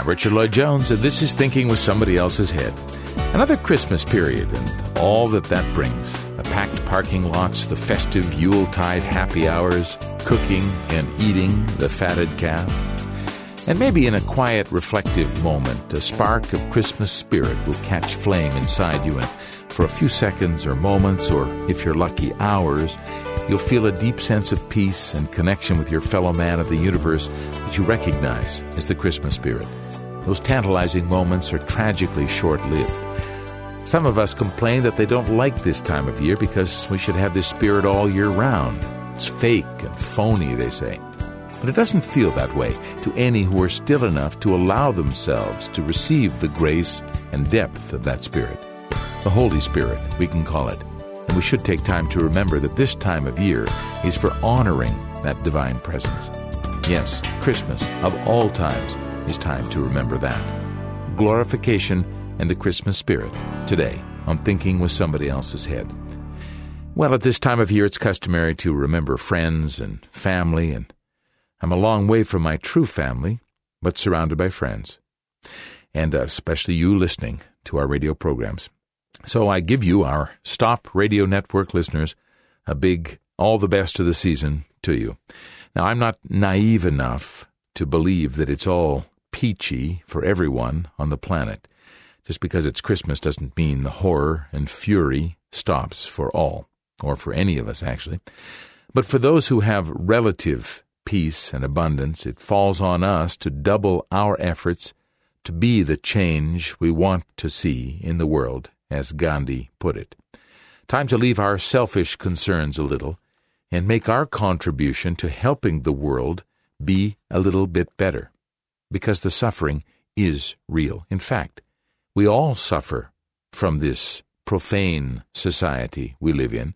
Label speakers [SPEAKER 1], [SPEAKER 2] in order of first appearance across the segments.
[SPEAKER 1] I'm Richard Lloyd Jones, and this is Thinking with Somebody Else's Head. Another Christmas period and all that that brings the packed parking lots, the festive Yuletide happy hours, cooking and eating the fatted calf. And maybe in a quiet, reflective moment, a spark of Christmas spirit will catch flame inside you, and for a few seconds or moments, or if you're lucky, hours, you'll feel a deep sense of peace and connection with your fellow man of the universe that you recognize as the Christmas spirit. Those tantalizing moments are tragically short lived. Some of us complain that they don't like this time of year because we should have this spirit all year round. It's fake and phony, they say. But it doesn't feel that way to any who are still enough to allow themselves to receive the grace and depth of that spirit. The Holy Spirit, we can call it. And we should take time to remember that this time of year is for honoring that divine presence. Yes, Christmas, of all times, is time to remember that. Glorification and the Christmas spirit today on Thinking with Somebody Else's Head. Well, at this time of year, it's customary to remember friends and family, and I'm a long way from my true family, but surrounded by friends, and uh, especially you listening to our radio programs. So I give you, our Stop Radio Network listeners, a big all the best of the season to you. Now, I'm not naive enough to believe that it's all peachy for everyone on the planet. Just because it's Christmas doesn't mean the horror and fury stops for all, or for any of us, actually. But for those who have relative peace and abundance, it falls on us to double our efforts to be the change we want to see in the world, as Gandhi put it. Time to leave our selfish concerns a little and make our contribution to helping the world be a little bit better. Because the suffering is real. In fact, we all suffer from this profane society we live in,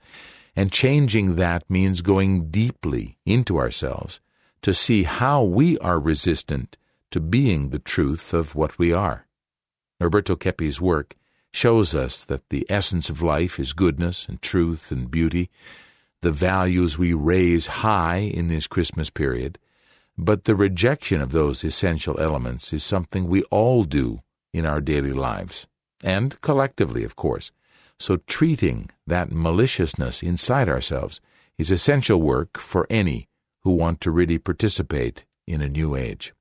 [SPEAKER 1] and changing that means going deeply into ourselves to see how we are resistant to being the truth of what we are. Norberto Keppe's work shows us that the essence of life is goodness and truth and beauty, the values we raise high in this Christmas period, but the rejection of those essential elements is something we all do in our daily lives, and collectively, of course. So treating that maliciousness inside ourselves is essential work for any who want to really participate in a new age.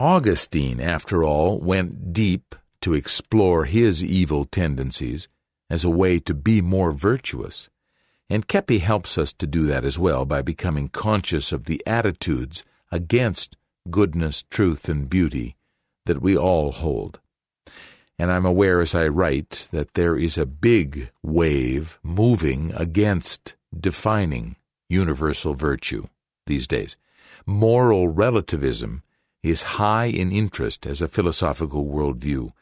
[SPEAKER 1] Augustine, after all, went deep to explore his evil tendencies as a way to be more virtuous. And Keppe helps us to do that as well by becoming conscious of the attitudes against goodness, truth, and beauty that we all hold. And I'm aware as I write that there is a big wave moving against defining universal virtue these days. Moral relativism is high in interest as a philosophical worldview,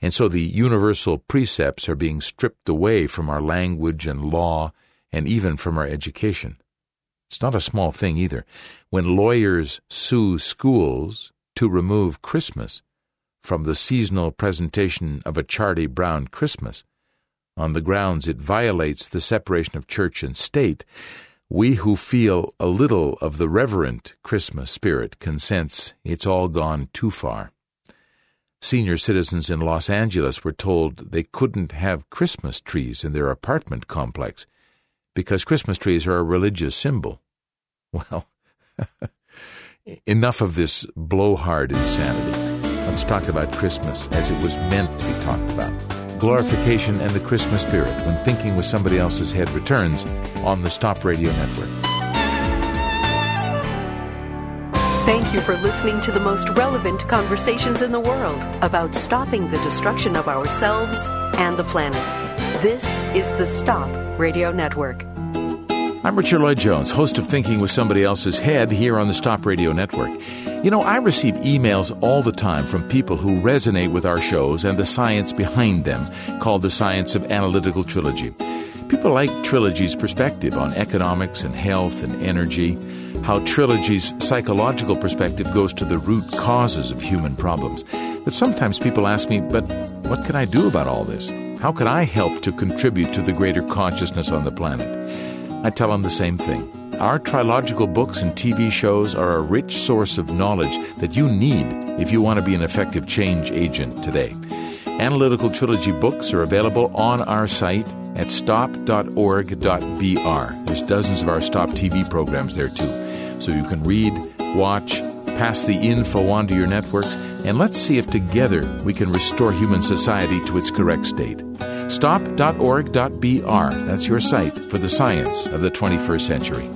[SPEAKER 1] and so the universal precepts are being stripped away from our language and law and even from our education. It's not a small thing either. When lawyers sue schools to remove Christmas from the seasonal presentation of a Charlie Brown Christmas, on the grounds it violates the separation of church and state, we who feel a little of the reverent Christmas spirit can sense it's all gone too far. Senior citizens in Los Angeles were told they couldn't have Christmas trees in their apartment complex because Christmas trees are a religious symbol. Well, enough of this blowhard insanity. Let's talk about Christmas as it was meant to be talked about. Glorification and the Christmas spirit when thinking with somebody else's head returns on the Stop Radio Network.
[SPEAKER 2] Thank you for listening to the most relevant conversations in the world about stopping the destruction of ourselves and the planet. This is the Stop Radio Network.
[SPEAKER 1] I'm Richard Lloyd Jones, host of Thinking with Somebody Else's Head here on the Stop Radio Network. You know, I receive emails all the time from people who resonate with our shows and the science behind them, called the Science of Analytical Trilogy. People like Trilogy's perspective on economics and health and energy, how Trilogy's psychological perspective goes to the root causes of human problems. But sometimes people ask me, but what can I do about all this? How can I help to contribute to the greater consciousness on the planet? I tell them the same thing. our trilogical books and TV shows are a rich source of knowledge that you need if you want to be an effective change agent today. Analytical Trilogy books are available on our site at stop.org.br. There's dozens of our Stop TV programs there too. So you can read, watch, pass the info on to your networks, and let's see if together we can restore human society to its correct state. Stop.org.br. That's your site for the science of the 21st century.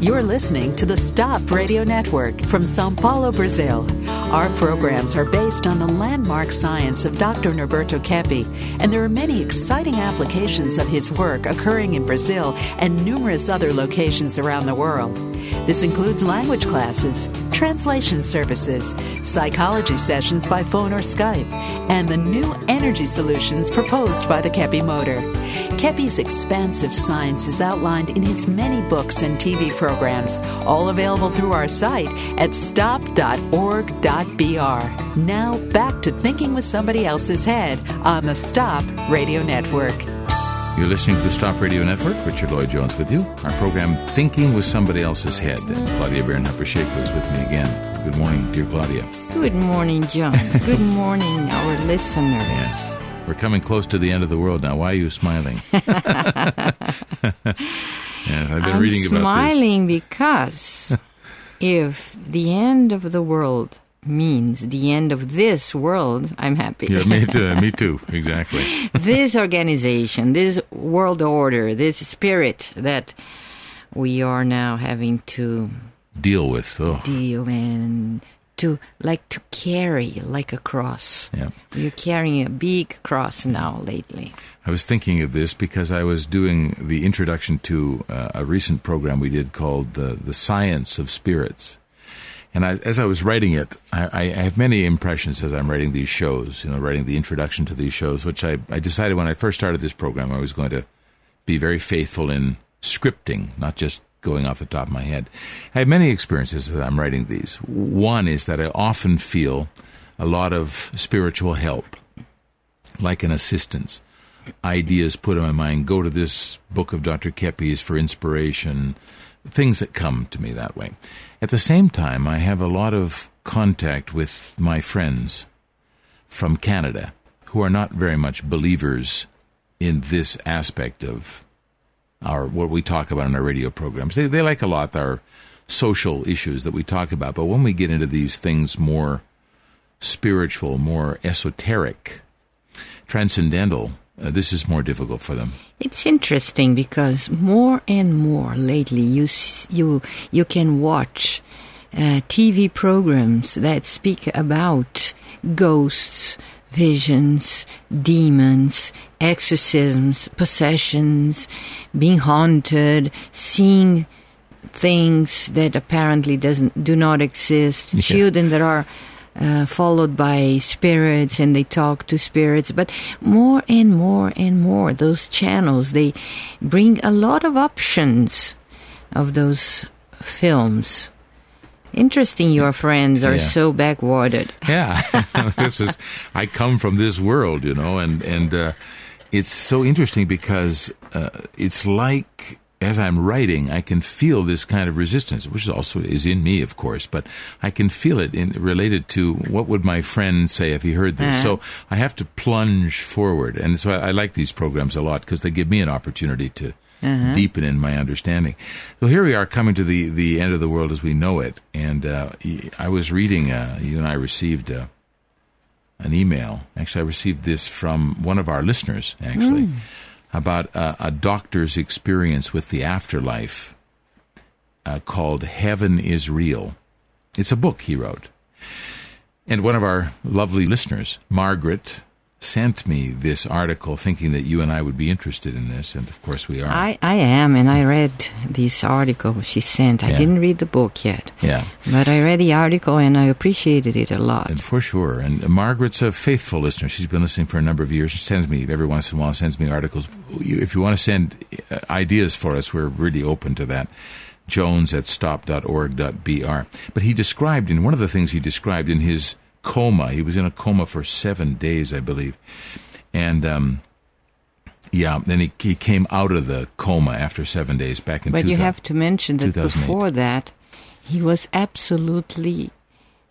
[SPEAKER 2] You're listening to the Stop Radio Network from Sao Paulo, Brazil. Our programs are based on the landmark science of Dr. Norberto Keppe, and there are many exciting applications of his work occurring in Brazil and numerous other locations around the world. This includes language classes, translation services, psychology sessions by phone or Skype, and the new energy solutions proposed by the Keppe Motor. Keppe's expansive science is outlined in his many books and TV programs, all available through our site at stop.org.br. Now back to thinking with somebody else's head on the Stop Radio Network.
[SPEAKER 1] You're listening to the Stop Radio Network. Richard Lloyd Jones with you. Our program, Thinking with Somebody Else's Head. And Claudia Bernhardt Pacheco is with me again. Good morning, dear Claudia.
[SPEAKER 3] Good morning, John. Good morning, our listeners.
[SPEAKER 1] Yes. We're coming close to the end of the world now. Why are you smiling? yes, I've been
[SPEAKER 3] I'm
[SPEAKER 1] reading about
[SPEAKER 3] smiling because if the end of the world means the end of this world, I'm happy.
[SPEAKER 1] Yeah, me too. Me too. Exactly.
[SPEAKER 3] this organization, this world order, this spirit that we are now having to
[SPEAKER 1] Deal with. Oh,
[SPEAKER 3] deal and to like to carry like a cross.
[SPEAKER 1] yeah.
[SPEAKER 3] You're carrying a big cross now lately.
[SPEAKER 1] I was thinking of this because I was doing the introduction to uh, a recent program we did called uh, The Science of Spirits. And I, as I was writing it, I, I have many impressions as I'm writing these shows, you know, writing the introduction to these shows, which I, I decided when I first started this program I was going to be very faithful in scripting, not just going off the top of my head. I have many experiences as I'm writing these. One is that I often feel a lot of spiritual help, like an assistance. Ideas put in my mind, go to this book of Dr. Keppe's for inspiration, things that come to me that way. At the same time, I have a lot of contact with my friends from Canada who are not very much believers in this aspect of our what we talk about in our radio programs. They they like a lot our social issues that we talk about, but when we get into these things more spiritual, more esoteric, transcendental, uh, this is more difficult for them.
[SPEAKER 3] It's interesting because more and more lately you you you can watch uh, TV programs that speak about ghosts, visions, demons, exorcisms, possessions, being haunted, seeing things that apparently doesn't do not exist,
[SPEAKER 1] Yeah.
[SPEAKER 3] children that are uh, followed by spirits and they talk to spirits but more and more and more those channels they bring a lot of options of those films interesting your friends are
[SPEAKER 1] Yeah.
[SPEAKER 3] so backwatered
[SPEAKER 1] Yeah, this is. I come from this world, you know, and and uh, it's so interesting because uh, it's like as I'm writing, I can feel this kind of resistance, which also is in me, of course, but I can feel it in, related to what would my friend say if he heard this. So I have to plunge forward, and so I, I like these programs a lot because they give me an opportunity to. Deepen in my understanding. So here we are coming to the, the end of the world as we know it. And uh, I was reading, uh, you and I received uh, an email. Actually, I received this from one of our listeners, actually, about uh, a doctor's experience with the afterlife uh, called Heaven is Real. It's a book he wrote. And one of our lovely listeners, Margaret, sent me this article thinking that you and I would be interested in this. And of course, we are.
[SPEAKER 3] I, I am and i read this article she sent i
[SPEAKER 1] Yeah.
[SPEAKER 3] didn't read the book yet
[SPEAKER 1] yeah.
[SPEAKER 3] but i read the article and i appreciated it a lot
[SPEAKER 1] And for sure. And Margaret's a faithful listener. She's been listening for a number of years. She sends me every once in a while. Sends me articles. If you want to send uh, ideas for us, we're really open to that. Jones at stop.org.br. But he described in one of the things he described in his coma. He was in a coma for seven days, I believe, and um, Yeah, then he, he came out of the coma after seven days back in
[SPEAKER 3] But you have to mention that before that, he was absolutely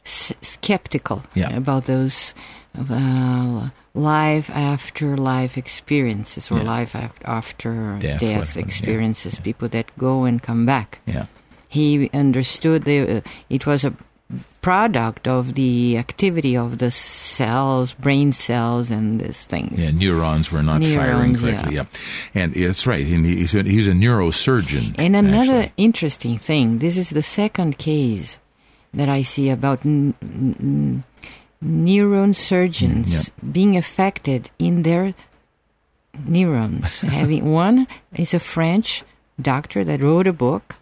[SPEAKER 3] s- skeptical
[SPEAKER 1] Yeah.
[SPEAKER 3] about those uh, life after life experiences or
[SPEAKER 1] Yeah.
[SPEAKER 3] life after
[SPEAKER 1] Death,
[SPEAKER 3] death,
[SPEAKER 1] whatever, yeah,
[SPEAKER 3] experiences, people that go and come back.
[SPEAKER 1] Yeah.
[SPEAKER 3] He understood the, uh, it was a product of the activity of the cells, brain cells, and these things.
[SPEAKER 1] Yeah, neurons were not firing correctly.
[SPEAKER 3] yeah.
[SPEAKER 1] Yeah, and it's right. And he's a, he's a neurosurgeon.
[SPEAKER 3] And another
[SPEAKER 1] actually.
[SPEAKER 3] interesting thing this is the second case that I see about n- n- neuron surgeons being affected in their neurons. Having one is a French doctor that wrote a book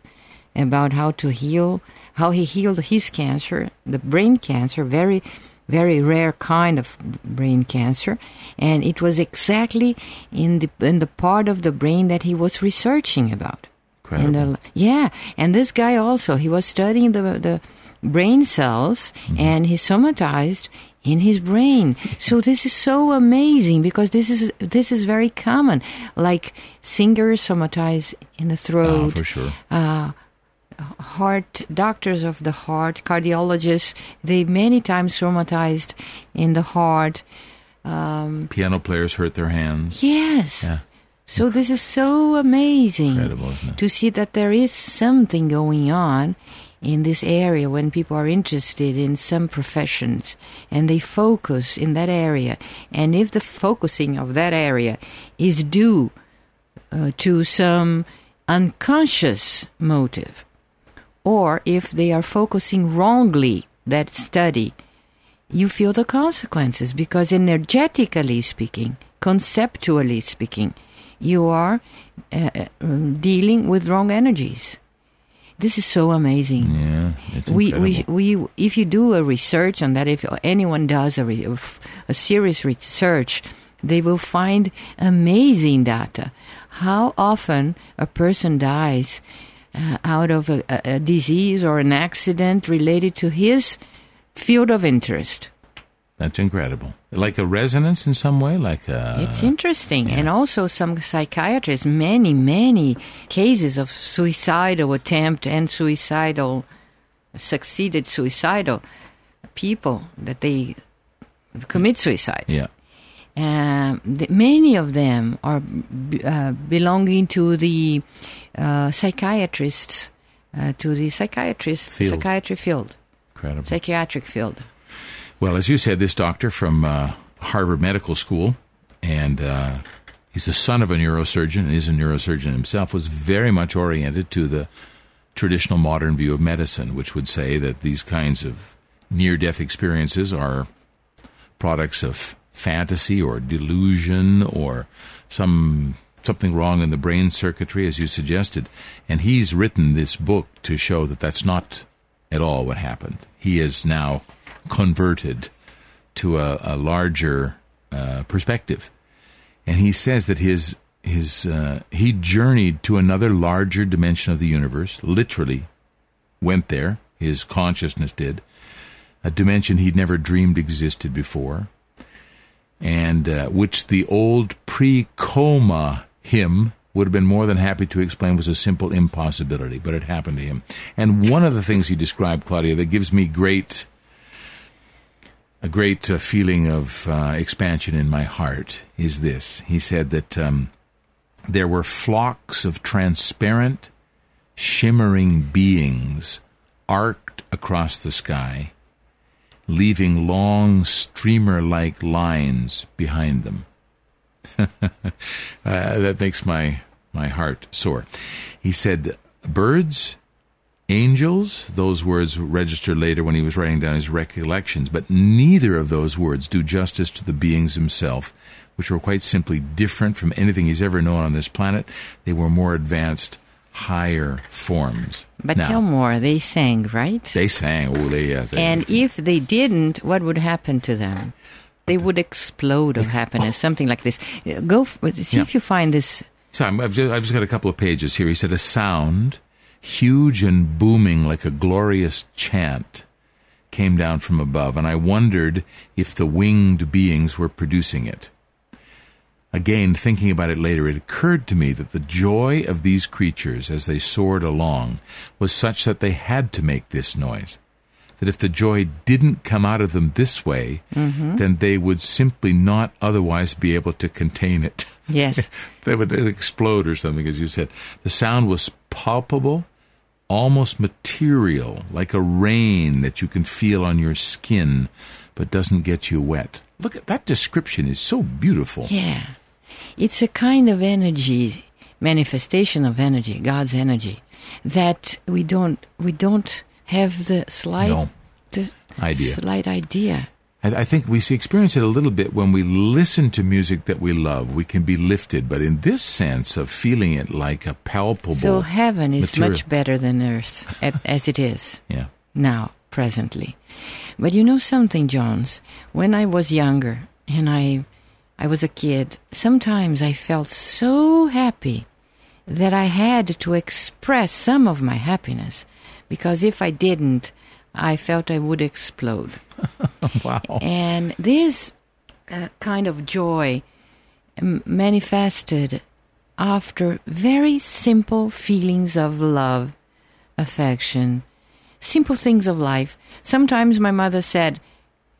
[SPEAKER 3] about how to heal, how he healed his cancer, the brain cancer, very, very rare kind of brain cancer, and it was exactly in the in the part of the brain that he was researching about.
[SPEAKER 1] Incredible.
[SPEAKER 3] the, yeah, and this guy also he was studying the the brain cells and he somatized in his brain. So this is so amazing because this is this is very common. Like singers somatize in the
[SPEAKER 1] Ah,
[SPEAKER 3] throat
[SPEAKER 1] for sure.
[SPEAKER 3] Heart doctors of the heart, cardiologists, they many times traumatized in the heart.
[SPEAKER 1] Piano players hurt their hands.
[SPEAKER 3] Yes.
[SPEAKER 1] Yeah.
[SPEAKER 3] So this is so amazing to see that there is something going on in this area when people are interested in some professions and they focus in that area. And if the focusing of that area is due uh, to some unconscious motive, or if they are focusing wrongly that study, you feel the consequences because energetically speaking, conceptually speaking, you are uh, uh, dealing with wrong energies. This is so amazing.
[SPEAKER 1] Yeah, it's
[SPEAKER 3] We,
[SPEAKER 1] incredible.
[SPEAKER 3] we, we, if you do a research on that, if anyone does a, re, a serious research, they will find amazing data. How often a person dies uh, out of a, a, a disease or an accident related to his field of interest.
[SPEAKER 1] That's incredible. Like a resonance in some way, like a.
[SPEAKER 3] It's interesting. And also, some psychiatrists, many, many cases of suicidal attempt and suicidal, succeeded suicidal people that they commit suicide.
[SPEAKER 1] yeah.
[SPEAKER 3] Um, the, many of them are b- uh, belonging to the uh, psychiatrists, uh, to the psychiatrist
[SPEAKER 1] Field.
[SPEAKER 3] psychiatry field,
[SPEAKER 1] Incredible.
[SPEAKER 3] psychiatric field.
[SPEAKER 1] Well, as you said, this doctor from uh, Harvard Medical School, and uh, he's the son of a neurosurgeon and is a neurosurgeon himself, was very much oriented to the traditional modern view of medicine, which would say that these kinds of near death experiences are products of fantasy or delusion or some something wrong in the brain circuitry as you suggested. And he's written this book to show that that's not at all what happened. He is now converted to a, a larger uh, perspective. And he says that his his uh, he journeyed to another larger dimension of the universe literally went there his consciousness did a dimension he'd never dreamed existed before, and uh, which the old pre coma him would have been more than happy to explain was a simple impossibility, but it happened to him. And one of the things he described, Claudia, that gives me great. A great uh, feeling of uh, expansion in my heart is this. He said that um, there were flocks of transparent, shimmering beings arced across the sky, leaving long streamer like lines behind them. uh, that makes my, my heart sore. He said, Birds, angels, those words register later when he was writing down his recollections, but neither of those words do justice to the beings himself, which were quite simply different from anything he's ever known on this planet. They were more advanced, higher forms.
[SPEAKER 3] But
[SPEAKER 1] Now,
[SPEAKER 3] tell more, they sang, right?
[SPEAKER 1] they sang, oh, they, uh, they
[SPEAKER 3] And if they didn't, what would happen to them? They would explode of happiness, something like this. Go f- see
[SPEAKER 1] Yeah.
[SPEAKER 3] if you find this.
[SPEAKER 1] So I've, just, I've just got a couple of pages here. He said, A sound, huge and booming like a glorious chant, came down from above, and I wondered if the winged beings were producing it. Again, thinking about it later, it occurred to me that the joy of these creatures as they soared along was such that they had to make this noise. That if the joy didn't come out of them this way, mm-hmm. then they would simply not otherwise be able to contain it.
[SPEAKER 3] Yes.
[SPEAKER 1] they would explode or something, as you said. The sound was palpable, almost material, like a rain that you can feel on your skin, but doesn't get you wet. Look at that description is so beautiful.
[SPEAKER 3] Yeah. It's a kind of energy, manifestation of energy, God's energy, that we don't we don't have the slight
[SPEAKER 1] No.
[SPEAKER 3] the
[SPEAKER 1] Idea.
[SPEAKER 3] slight idea.
[SPEAKER 1] I, I think we see- experience it a little bit when we listen to music that we love. We can be lifted, but in this sense of feeling it like a palpable.
[SPEAKER 3] So heaven is
[SPEAKER 1] material.
[SPEAKER 3] much better than earth as it is.
[SPEAKER 1] yeah.
[SPEAKER 3] now, presently. But you know something, Jones? When I was younger and I, I was a kid, sometimes I felt so happy that I had to express some of my happiness because if I didn't, I felt I would explode.
[SPEAKER 1] Wow.
[SPEAKER 3] And this uh, kind of joy manifested after very simple feelings of love, affection, simple things of life. Sometimes my mother said,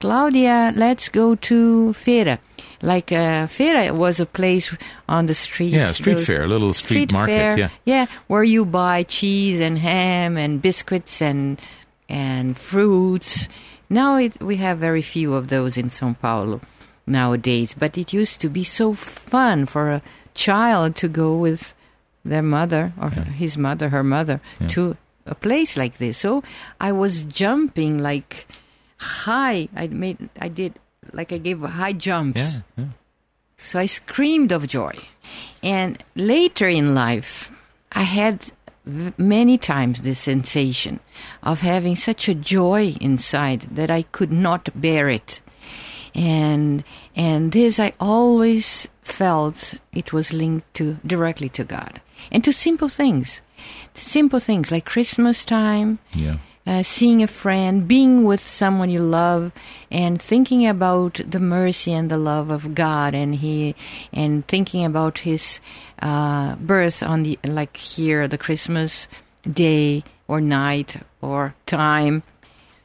[SPEAKER 3] Claudia, let's go to Feira. Like uh, Feira was a place on the street.
[SPEAKER 1] Yeah, street fair, a little street market, yeah.
[SPEAKER 3] yeah, where you buy cheese and ham and biscuits and and fruits. Now it, we have very few of those in São Paulo nowadays, but it used to be so fun for a child to go with their mother or his mother, her mother, to a place like this. So I was jumping like high. I made, I did like I gave high jumps.
[SPEAKER 1] Yeah, yeah.
[SPEAKER 3] So I screamed of joy. And later in life, I had v- many times this sensation of having such a joy inside that I could not bear it. And and this I always felt it was linked to directly to God and to simple things. Simple things like Christmas time,
[SPEAKER 1] Yeah.
[SPEAKER 3] Uh, seeing a friend, being with someone you love, and thinking about the mercy and the love of God, and He, and thinking about His uh, birth on the like here, the Christmas day or night or time.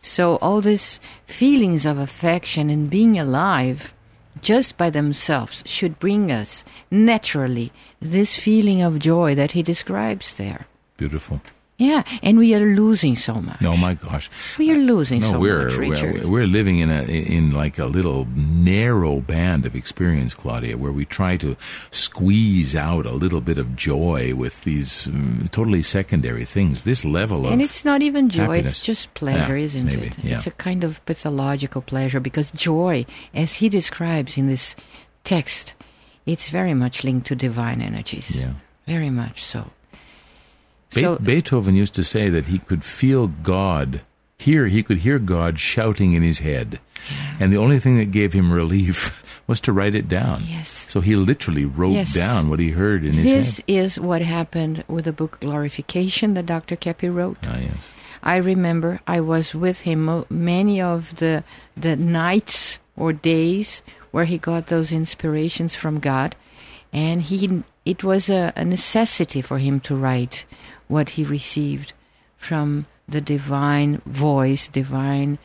[SPEAKER 3] So all these feelings of affection and being alive, just by themselves, should bring us naturally this feeling of joy that He describes there.
[SPEAKER 1] Beautiful.
[SPEAKER 3] Yeah, and we are losing so much.
[SPEAKER 1] Oh my gosh.
[SPEAKER 3] We are losing
[SPEAKER 1] No,
[SPEAKER 3] so
[SPEAKER 1] we're,
[SPEAKER 3] much, Richard.
[SPEAKER 1] we're we're living in a in like a little narrow band of experience, Claudia, where we try to squeeze out a little bit of joy with these um, totally secondary things. This level of
[SPEAKER 3] and it's not even joy,
[SPEAKER 1] happiness.
[SPEAKER 3] it's just pleasure,
[SPEAKER 1] Yeah,
[SPEAKER 3] isn't
[SPEAKER 1] maybe,
[SPEAKER 3] it?
[SPEAKER 1] yeah.
[SPEAKER 3] It's a kind of pathological pleasure because joy, as he describes in this text, it's very much linked to divine energies.
[SPEAKER 1] yeah.
[SPEAKER 3] Very much so.
[SPEAKER 1] Be-
[SPEAKER 3] So
[SPEAKER 1] Beethoven used to say that he could feel God. Here, he could hear God shouting in his head, and the only thing that gave him relief was to write it down.
[SPEAKER 3] Yes.
[SPEAKER 1] So he literally wrote
[SPEAKER 3] Yes.
[SPEAKER 1] down what he heard in his
[SPEAKER 3] this
[SPEAKER 1] head.
[SPEAKER 3] is what happened with the book Glorification that Dr. Keppe wrote.
[SPEAKER 1] Ah, yes.
[SPEAKER 3] I remember I was with him many of the the nights or days where he got those inspirations from God, and he it was a, a necessity for him to write what he received from the divine voice, divine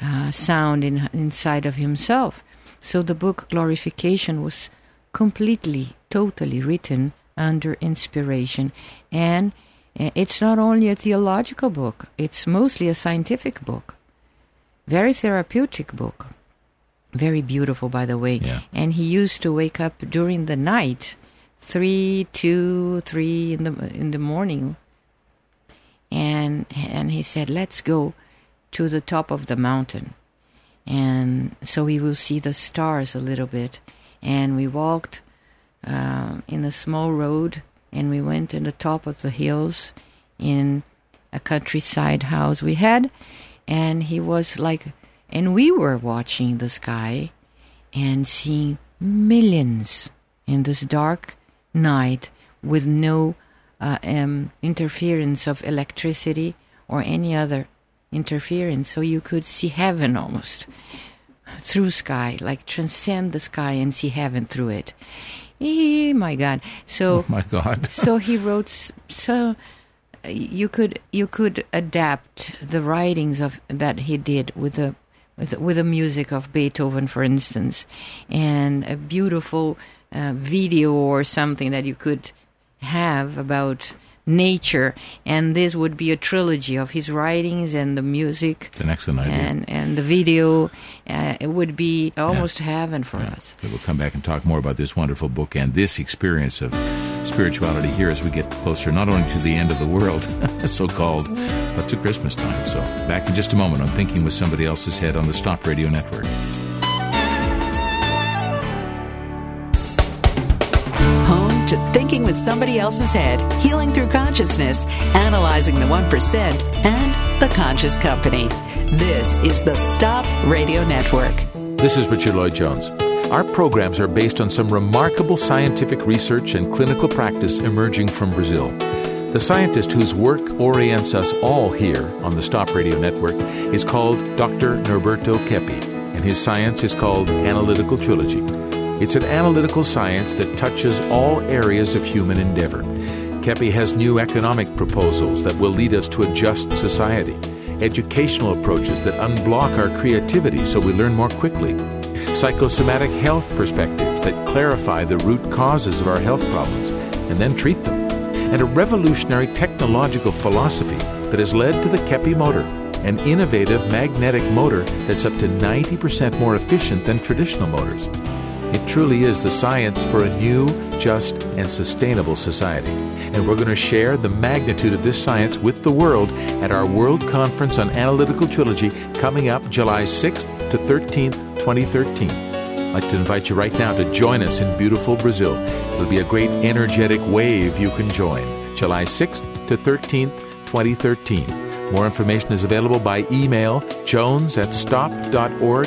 [SPEAKER 3] uh, sound in, inside of himself. So the book Glorification was completely, totally written under inspiration. And uh, it's not only a theological book, it's mostly a scientific book. Very therapeutic book. Very beautiful, by the way.
[SPEAKER 1] Yeah.
[SPEAKER 3] And he used to wake up during the night, three, two, three in the in the morning, and and he said, "Let's go to the top of the mountain." and so we will see the stars a little bit. And we walked um, in a small road, and we went in the top of the hills in a countryside house we had, and he was like, and we were watching the sky and seeing millions in this dark night with no uh, um, interference of electricity or any other interference, so you could see heaven almost through sky, like transcend the sky and see heaven through it. Eh, my God. So
[SPEAKER 1] Oh my God.
[SPEAKER 3] so he wrote so uh, you could you could adapt the writings of that he did with the with, with the music of Beethoven, for instance, and a beautiful uh, video or something that you could have about nature, and this would be a trilogy of his writings and the music
[SPEAKER 1] It's an excellent idea.
[SPEAKER 3] and and the video. Uh, it would be almost heaven for
[SPEAKER 1] Yeah.
[SPEAKER 3] us.
[SPEAKER 1] We will come back and talk more about this wonderful book and this experience of spirituality here as we get closer not only to the end of the world, so called, but to Christmas time. So, back in just a moment on Thinking with Somebody Else's Head on the Stop Radio Network.
[SPEAKER 4] Home to thinking with somebody else's head, healing through consciousness, analyzing the 1%, and the conscious company. This is the Stop Radio Network.
[SPEAKER 1] This is Richard Lloyd Jones. Our programs are based on some remarkable scientific research and clinical practice emerging from Brazil. The scientist whose work orients us all here on the Stop Radio Network is called Dr. Norberto Keppe, and his science is called Analytical Trilogy. It's an analytical science that touches all areas of human endeavor. Keppe has new economic proposals that will lead us to a just society, educational approaches that unblock our creativity so we learn more quickly, psychosomatic health perspectives that clarify the root causes of our health problems and then treat them, and a revolutionary technological philosophy that has led to the Keppe motor, an innovative magnetic motor that's up to 90% more efficient than traditional motors. It truly is the science for a new, just, and sustainable society. And we're going to share the magnitude of this science with the world at our World Conference on Analytical Trilogy coming up July 6th to 13th, 2013. I'd like to invite you right now to join us in beautiful Brazil. It'll be a great energetic wave you can join. July 6th to 13th, 2013. More information is available by email jones at stop.org.br.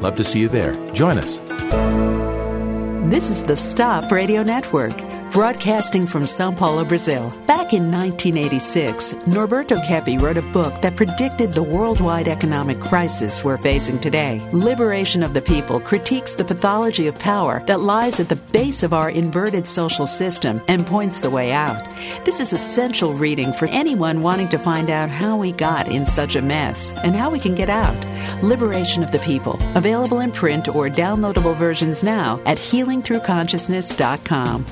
[SPEAKER 1] Love to see you there. Join us.
[SPEAKER 4] This is the Stop Radio Network, broadcasting from Sao Paulo, Brazil. Back in 1986, Norberto Keppe wrote a book that predicted the worldwide economic crisis we're facing today. Liberation of the People critiques the pathology of power that lies at the base of our inverted social system and points the way out. This is essential reading for anyone wanting to find out how we got in such a mess and how we can get out. Liberation of the People, available in print or downloadable versions now at healingthroughconsciousness.com.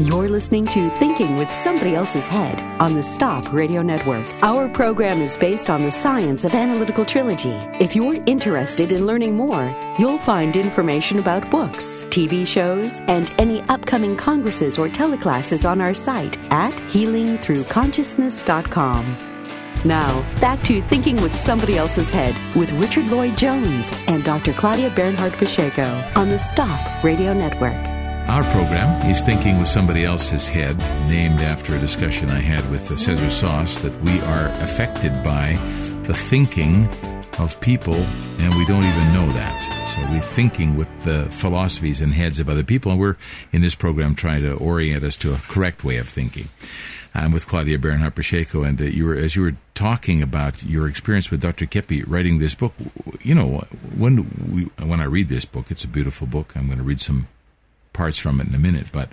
[SPEAKER 2] You're listening to Thinking with Somebody Else's Head on the Stop Radio Network. Our program is based on the science of analytical trilogy. If you're interested in learning more, you'll find information about books, TV shows, and any upcoming congresses or teleclasses on our site at healingthroughconsciousness.com. Now, back to Thinking with Somebody Else's Head with Richard Lloyd Jones and Dr. Claudia Bernhardt Pacheco on the Stop Radio Network.
[SPEAKER 1] Our program is Thinking with Somebody Else's Head, named after a discussion I had with Cesar Sauce that we are affected by the thinking of people, and we don't even know that. So we're thinking with the philosophies and heads of other people, and we're in this program trying to orient us to a correct way of thinking. I'm with Claudia Bernhardt Pacheco, and uh, you were as you were talking about your experience with Dr. Keppe writing this book. You know, when we when I read this book, it's a beautiful book. I'm going to read some parts from it in a minute. But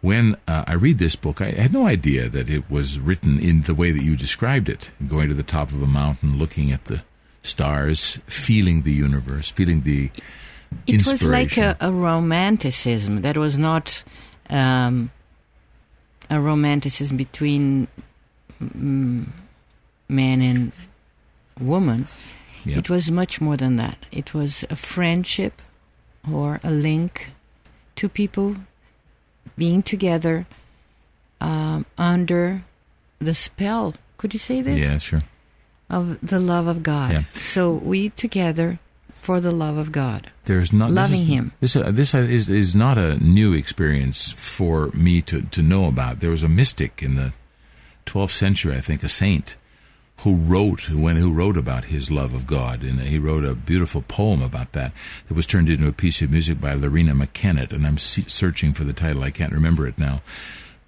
[SPEAKER 1] when uh, I read this book, I had no idea that it was written in the way that you described it going to the top of a mountain, looking at the stars, feeling the universe, feeling the
[SPEAKER 3] It was like a, a romanticism that was not um, a romanticism between mm, man and woman.
[SPEAKER 1] Yep.
[SPEAKER 3] It was much more than that. It was a friendship or a link to people being together um, under the spell. Could you say this?
[SPEAKER 1] yeah, sure.
[SPEAKER 3] Of the love of God.
[SPEAKER 1] Yeah.
[SPEAKER 3] So we together for the love of God.
[SPEAKER 1] There's not this
[SPEAKER 3] Loving
[SPEAKER 1] is-
[SPEAKER 3] him.
[SPEAKER 1] This uh, this uh, is is not a new experience for me to to know about. There was a mystic in the 12th century, I think, a saint who wrote who went who wrote about his love of God, and he wrote a beautiful poem about that that was turned into a piece of music by Loreena McKennitt, and I'm searching for the title. I can't remember it now.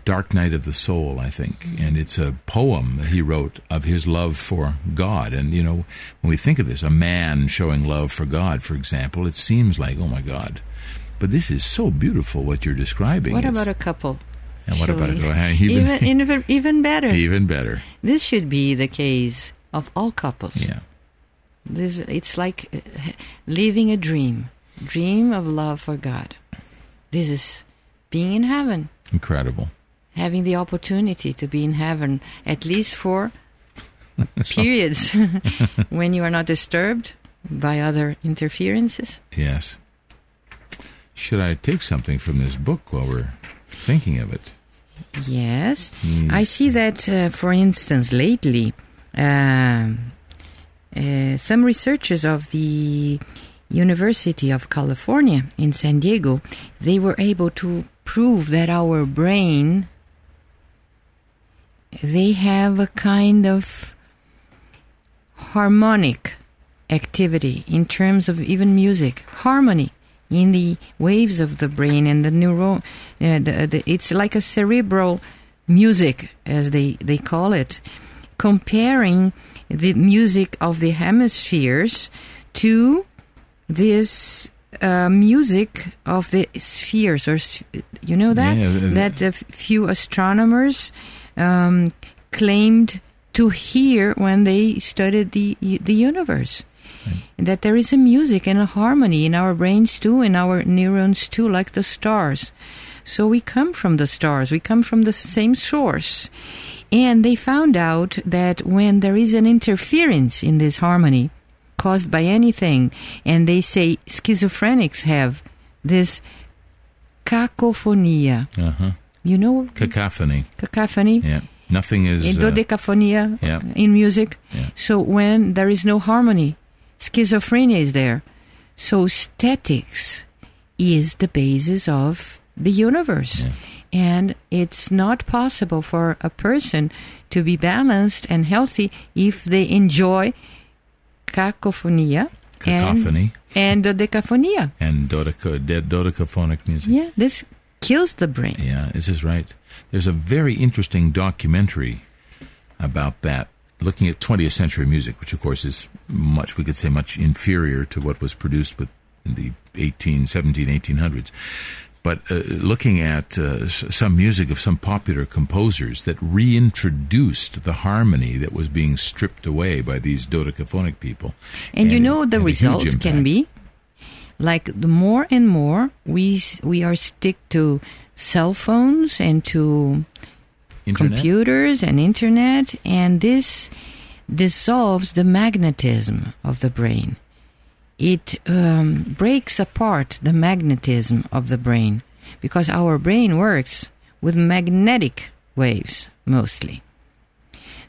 [SPEAKER 1] Dark Night of the Soul, I think, and it's a poem that he wrote of his love for God. And you know, when we think of this, a man showing love for God, for example, it seems like, oh my God. But this is so beautiful what you're describing.
[SPEAKER 3] What
[SPEAKER 1] It's-
[SPEAKER 3] about a couple?
[SPEAKER 1] And what about even,
[SPEAKER 3] even, even even better.
[SPEAKER 1] even better?
[SPEAKER 3] This should be the case of all couples.
[SPEAKER 1] Yeah.
[SPEAKER 3] This it's like uh, living a dream, dream of love for God. This is being in heaven,
[SPEAKER 1] Incredible.
[SPEAKER 3] having the opportunity to be in heaven at least for periods when you are not disturbed by other interferences.
[SPEAKER 1] Yes. Should I take something from this book while we're thinking of it?
[SPEAKER 3] Yes,
[SPEAKER 1] Hmm.
[SPEAKER 3] I see that, uh, for instance, lately, um, uh, some researchers of the University of California in San Diego, they were able to prove that our brain, they have a kind of harmonic activity in terms of even music, harmony in the waves of the brain and the neuron. Uh, the, the, it's like a cerebral music, as they, they call it, comparing the music of the hemispheres to this uh, music of the spheres, or you know that
[SPEAKER 1] Yeah, uh,
[SPEAKER 3] that a few astronomers um, claimed to hear when they studied the the universe. That there is a music and a harmony in our brains too, in our neurons too, like the stars. So we come from the stars, we come from the same source. And they found out that when there is an interference in this harmony caused by anything, and they say schizophrenics have this cacophonia.
[SPEAKER 1] Uh huh.
[SPEAKER 3] You know
[SPEAKER 1] Cacophony.
[SPEAKER 3] cacophony?
[SPEAKER 1] Yeah. Nothing is.
[SPEAKER 3] in
[SPEAKER 1] uh,
[SPEAKER 3] dodecaphonia
[SPEAKER 1] yeah.
[SPEAKER 3] in music.
[SPEAKER 1] Yeah.
[SPEAKER 3] So when there is no harmony, schizophrenia is there. So statics is the basis of the universe.
[SPEAKER 1] Yeah.
[SPEAKER 3] And it's not possible for a person to be balanced and healthy if they enjoy cacophonia
[SPEAKER 1] Cacophony.
[SPEAKER 3] and, and dodecaphonia.
[SPEAKER 1] and dodeca, de- dodecaphonic music.
[SPEAKER 3] Yeah, this kills the brain.
[SPEAKER 1] Yeah, this is right. There's a very interesting documentary about that, looking at 20th century music, which of course is much, we could say, much inferior to what was produced with in the 18, 17, 1800s. But uh, looking at uh, some music of some popular composers that reintroduced the harmony that was being stripped away by these dodecaphonic people.
[SPEAKER 3] And, you
[SPEAKER 1] it
[SPEAKER 3] know the result can be like the more and more we we are stick to cell phones and to
[SPEAKER 1] Internet?
[SPEAKER 3] computers and internet and this dissolves the magnetism of the brain it um, breaks apart the magnetism of the brain because our brain works with magnetic waves mostly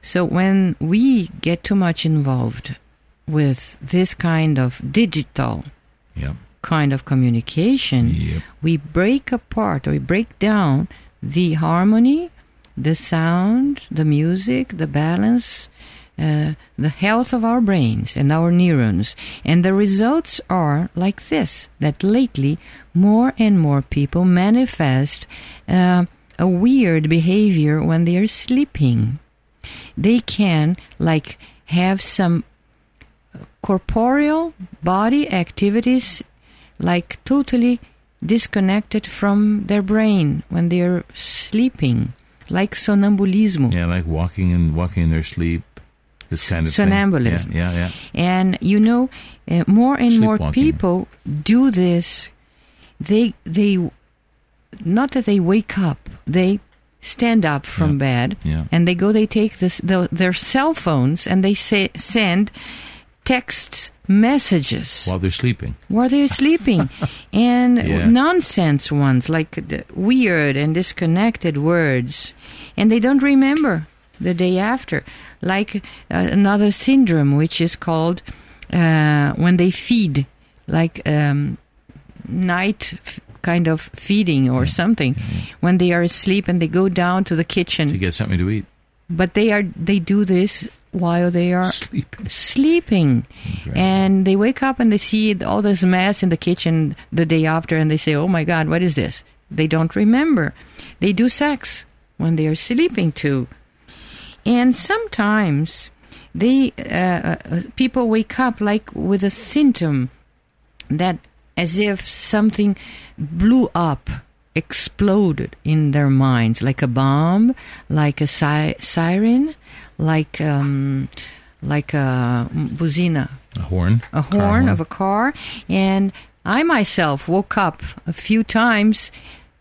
[SPEAKER 3] so when we get too much involved with this kind of digital
[SPEAKER 1] Yep.
[SPEAKER 3] kind of communication
[SPEAKER 1] Yep.
[SPEAKER 3] we break apart or we break down the harmony, the sound, the music, the balance, uh, the health of our brains and our neurons. And the results are like this that lately more and more people manifest uh, a weird behavior when they are sleeping. They can, like, have some corporeal body activities like totally disconnected from their brain when they're sleeping, like sonambulism.
[SPEAKER 1] Yeah, like walking and walking in their sleep. This kind of thing.
[SPEAKER 3] Sonambulism.
[SPEAKER 1] Yeah, yeah, yeah.
[SPEAKER 3] And you know, uh, more and more people do this. They they not that they wake up, they stand up from
[SPEAKER 1] Yeah.
[SPEAKER 3] bed
[SPEAKER 1] Yeah.
[SPEAKER 3] and they go. They take this the, their cell phones and they say send text messages.
[SPEAKER 1] While they're sleeping.
[SPEAKER 3] while they're sleeping. And
[SPEAKER 1] Yeah.
[SPEAKER 3] nonsense ones like weird and disconnected words. And they don't remember the day after. Like uh, another syndrome which is called uh, when they feed. Like um, night f- kind of feeding or something. When they are asleep and they go down to the kitchen.
[SPEAKER 1] To get something to eat.
[SPEAKER 3] but they are they do this while they are
[SPEAKER 1] Sleeping.
[SPEAKER 3] sleeping and they wake up and they see all this mess in the kitchen the day after and they say oh my god what is this they don't remember they do sex when they are sleeping too. And sometimes they uh, uh, people wake up like with a symptom that as if something blew up exploded in their minds like a bomb like a si- siren like um, like a buzina.
[SPEAKER 1] A horn.
[SPEAKER 3] a horn. of a car. And i myself woke up a few times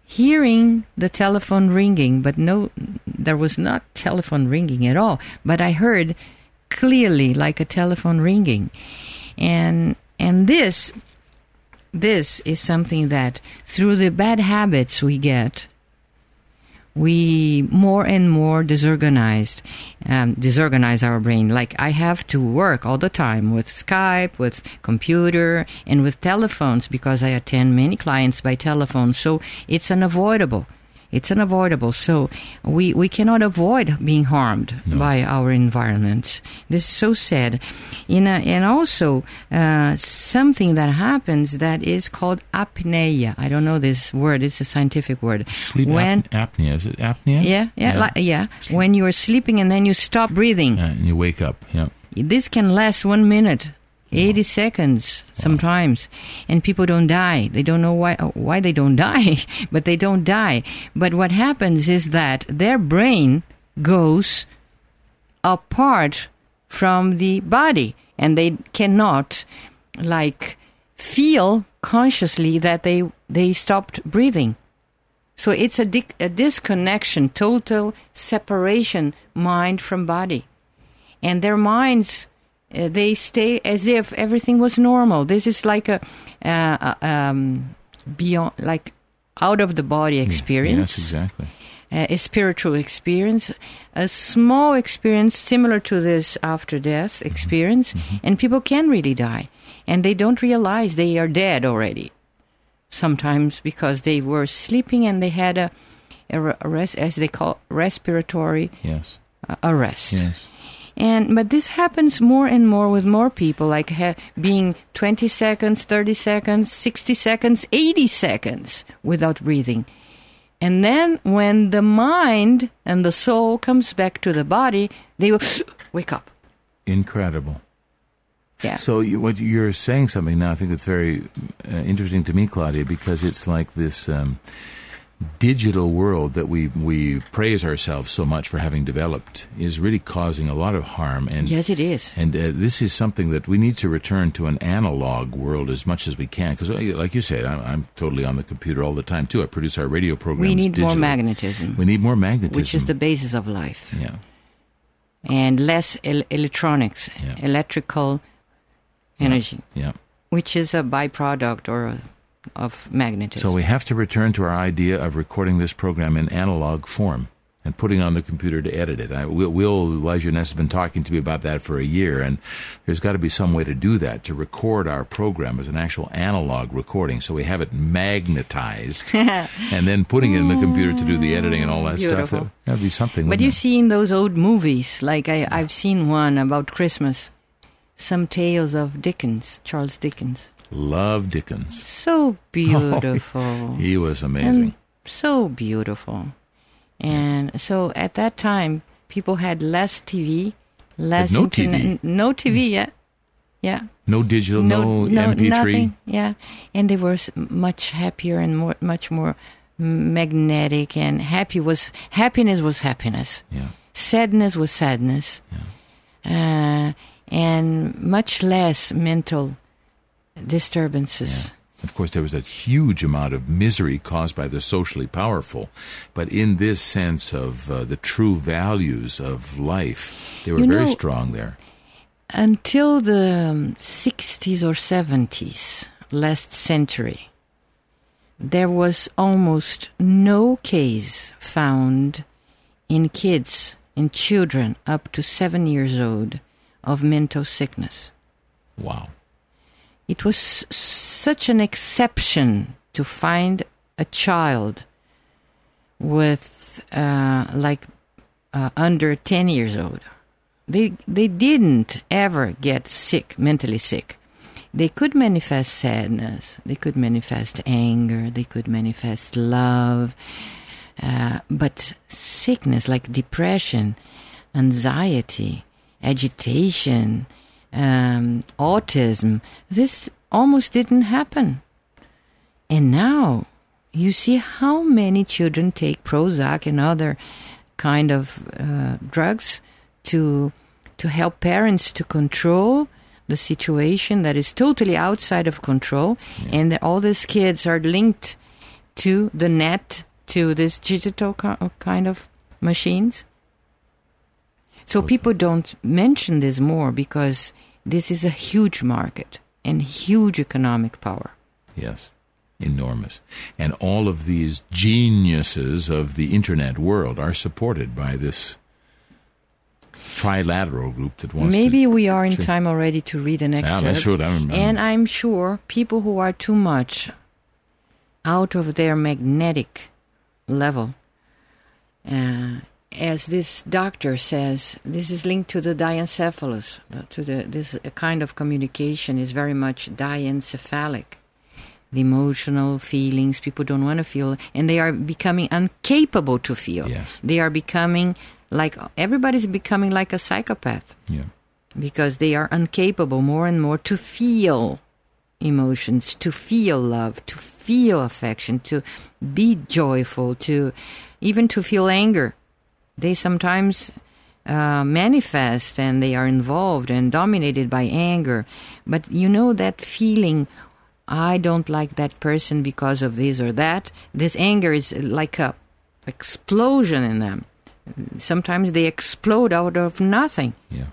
[SPEAKER 3] hearing the telephone ringing but no there was not telephone ringing at all. But i heard clearly like a telephone ringing. And and this this is something that through the bad habits we get we more and more disorganized um, disorganize our brain. Like i have to work all the time with skype with computer and with telephones because i attend many clients by telephone. So it's unavoidable it's unavoidable so we, we cannot avoid being harmed by our environment this is so sad in a, and also uh, something that happens that is called apnea i don't know this word it's a scientific word
[SPEAKER 1] Sleep
[SPEAKER 3] when
[SPEAKER 1] ap- apnea. Is it apnea?
[SPEAKER 3] yeah, yeah, Like, yeah. When you are sleeping and then you stop breathing,
[SPEAKER 1] Uh, and you wake up. Yeah.
[SPEAKER 3] this can last one minute, eighty seconds sometimes, and people don't die. They don't know why uh, why they don't die, but they don't die. But what happens is that their brain goes apart from the body, and they cannot like feel consciously that they they stopped breathing. So it's a, dic- a disconnection, total separation, mind from body. And their minds, uh, they stay as if everything was normal. This is like a, uh, uh, um, beyond, like out of the body experience
[SPEAKER 1] Yes, exactly.
[SPEAKER 3] uh, a spiritual experience, a small experience similar to this after death experience, and people can really die, and they don't realize they are dead already. Sometimes because they were sleeping and they had a, a, re- a res- as they call respiratory
[SPEAKER 1] Yes.
[SPEAKER 3] arrest.
[SPEAKER 1] Yes.
[SPEAKER 3] And but this happens more and more with more people, like ha- being 20 seconds, 30 seconds, 60 seconds, 80 seconds without breathing. And then when the mind and the soul comes back to the body, they will wake up.
[SPEAKER 1] Incredible.
[SPEAKER 3] Yeah.
[SPEAKER 1] So you, what you're saying something now, I think that's very uh, interesting to me, Claudia, because it's like this um, digital world that we we praise ourselves so much for having developed is really causing a lot of harm. And
[SPEAKER 3] yes, it is.
[SPEAKER 1] and uh, this is something that we need to return to an analog world as much as we can. Because, like you said, I'm, I'm totally on the computer all the time too. I produce our radio programs.
[SPEAKER 3] We need more magnetism,
[SPEAKER 1] We need more magnetism.
[SPEAKER 3] which is the basis of life,
[SPEAKER 1] yeah.
[SPEAKER 3] and less el- electronics,
[SPEAKER 1] Yeah.
[SPEAKER 3] electrical energy,
[SPEAKER 1] Yeah.
[SPEAKER 3] which is a byproduct or of magnetism.
[SPEAKER 1] So we have to return to our idea of recording this program in analog form and putting on the computer to edit it. I, Will, Will Lejeunesse has been talking to me about that for a year, and there's got to be some way to do that, to record our program as an actual analog recording so we have it magnetized and then putting it in the computer to do the editing and all that stuff.
[SPEAKER 3] Beautiful.
[SPEAKER 1] That, that'd be something.
[SPEAKER 3] But you
[SPEAKER 1] it?
[SPEAKER 3] see in those old movies, like I, I've seen one about Christmas, some tales of Dickens, Charles Dickens.
[SPEAKER 1] Love Dickens.
[SPEAKER 3] So beautiful.
[SPEAKER 1] He was amazing.
[SPEAKER 3] and so beautiful. And so at that time, people had less TV, less
[SPEAKER 1] no
[SPEAKER 3] internet,
[SPEAKER 1] TV.
[SPEAKER 3] no TV yet. Yeah.
[SPEAKER 1] no digital, no, MP3.
[SPEAKER 3] nothing. Yeah, and they were much happier and more, much more magnetic. And happy was happiness was happiness.
[SPEAKER 1] Yeah.
[SPEAKER 3] Sadness was sadness, uh, and much less mental disturbances.
[SPEAKER 1] Of course, there was a huge amount of misery caused by the socially powerful, but in this sense of uh, the true values of life, they were
[SPEAKER 3] You
[SPEAKER 1] very
[SPEAKER 3] know-
[SPEAKER 1] strong there.
[SPEAKER 3] Until the um, 60s or 70s, last century, there was almost no case found in kids, in children up to seven years old, of mental sickness.
[SPEAKER 1] Wow.
[SPEAKER 3] It was such an exception to find a child with uh, like uh, under 10 years old. They, they didn't ever get sick, mentally sick. They could manifest sadness, they could manifest anger, they could manifest love, Uh, but sickness like depression, anxiety, agitation, um, autism, this almost didn't happen. And now you see how many children take Prozac and other kind of uh, drugs to to help parents to control the situation that is totally outside of control, yeah. and all these kids are linked to the net, to this digital kind of machines. So okay. people don't mention this more because this is a huge market and huge economic power.
[SPEAKER 1] Yes, enormous. And all of these geniuses of the internet world are supported by this trilateral group that wants to.
[SPEAKER 3] Maybe we are in time already to read an excerpt.
[SPEAKER 1] Yeah. I'm, I'm,
[SPEAKER 3] and I'm sure people who are too much out of their magnetic level, uh, as this doctor says, this is linked to the diencephalus. To the this kind of communication is very much diencephalic. The emotional feelings people don't want to feel, and they are becoming incapable to feel.
[SPEAKER 1] Yes.
[SPEAKER 3] They are becoming like everybody's becoming like a psychopath.
[SPEAKER 1] Yeah.
[SPEAKER 3] Because they are incapable more and more to feel emotions, to feel love, to feel affection, to be joyful, to even to feel anger. They sometimes uh, manifest and they are involved and dominated by anger. But you know that feeling, I don't like that person because of this or that. This anger is like a explosion in them sometimes they explode out of nothing
[SPEAKER 1] yeah.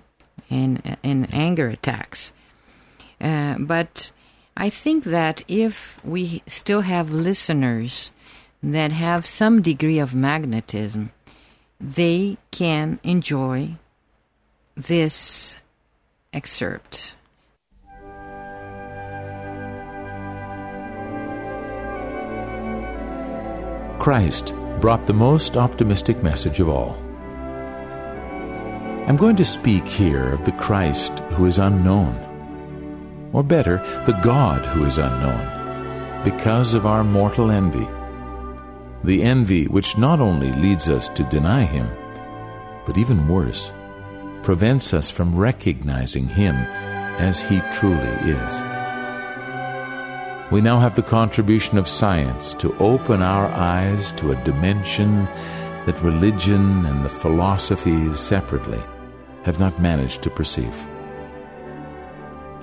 [SPEAKER 3] in, in anger attacks. Uh, but I think that if we still have listeners that have some degree of magnetism, they can enjoy this excerpt.
[SPEAKER 1] Christ brought the most optimistic message of all. I'm going to speak here of the Christ who is unknown, or better, the God who is unknown, because of our mortal envy. The envy which not only leads us to deny Him, but even worse, prevents us from recognizing Him as He truly is. We now have the contribution of science to open our eyes to a dimension that religion and the philosophies separately have not managed to perceive.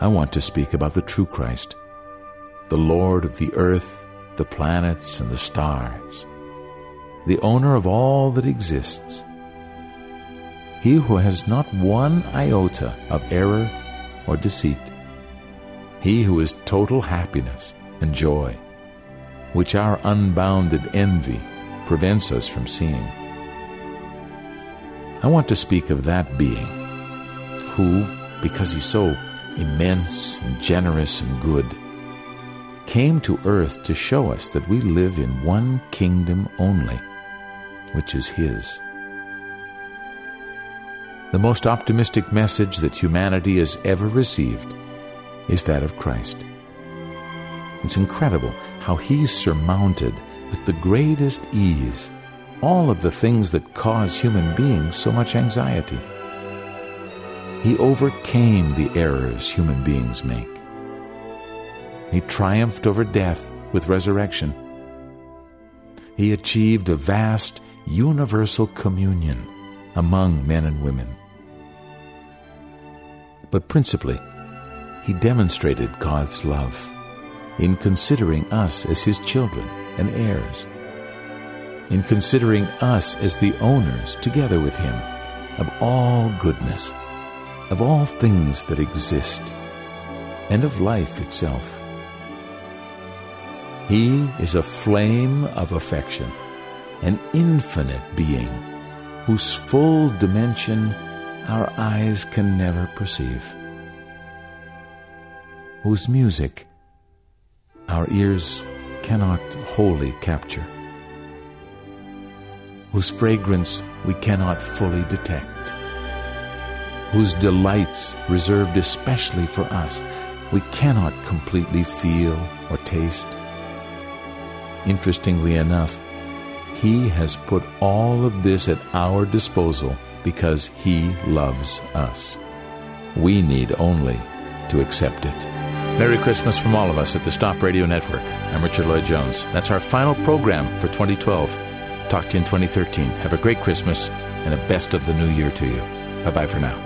[SPEAKER 1] I want to speak about the true Christ, the Lord of the earth, the planets, and the stars, the owner of all that exists. He who has not one iota of error or deceit he who is total happiness and joy, which our unbounded envy prevents us from seeing. I want to speak of that being who, because he's so immense and generous and good, came to earth to show us that we live in one kingdom only, which is His. The most optimistic message that humanity has ever received is that of Christ. It's incredible how he surmounted with the greatest ease all of the things that cause human beings so much anxiety. He overcame the errors human beings make. He triumphed over death with resurrection. He achieved a vast universal communion among men and women. But principally, he demonstrated God's love in considering us as His children and heirs, in considering us as the owners, together with Him, of all goodness, of all things that exist, and of life itself. He is a flame of affection, an infinite being, whose full dimension our eyes can never perceive whose music our ears cannot wholly capture, whose fragrance we cannot fully detect, whose delights reserved especially for us we cannot completely feel or taste. Interestingly enough, He has put all of this at our disposal because He loves us. We need only to accept it. Merry Christmas from all of us at the Stop Radio Network. I'm Richard Lloyd Jones. That's our final program for 2012. Talk to you in 2013. Have a great Christmas and a best of the new year to you. Bye bye for now.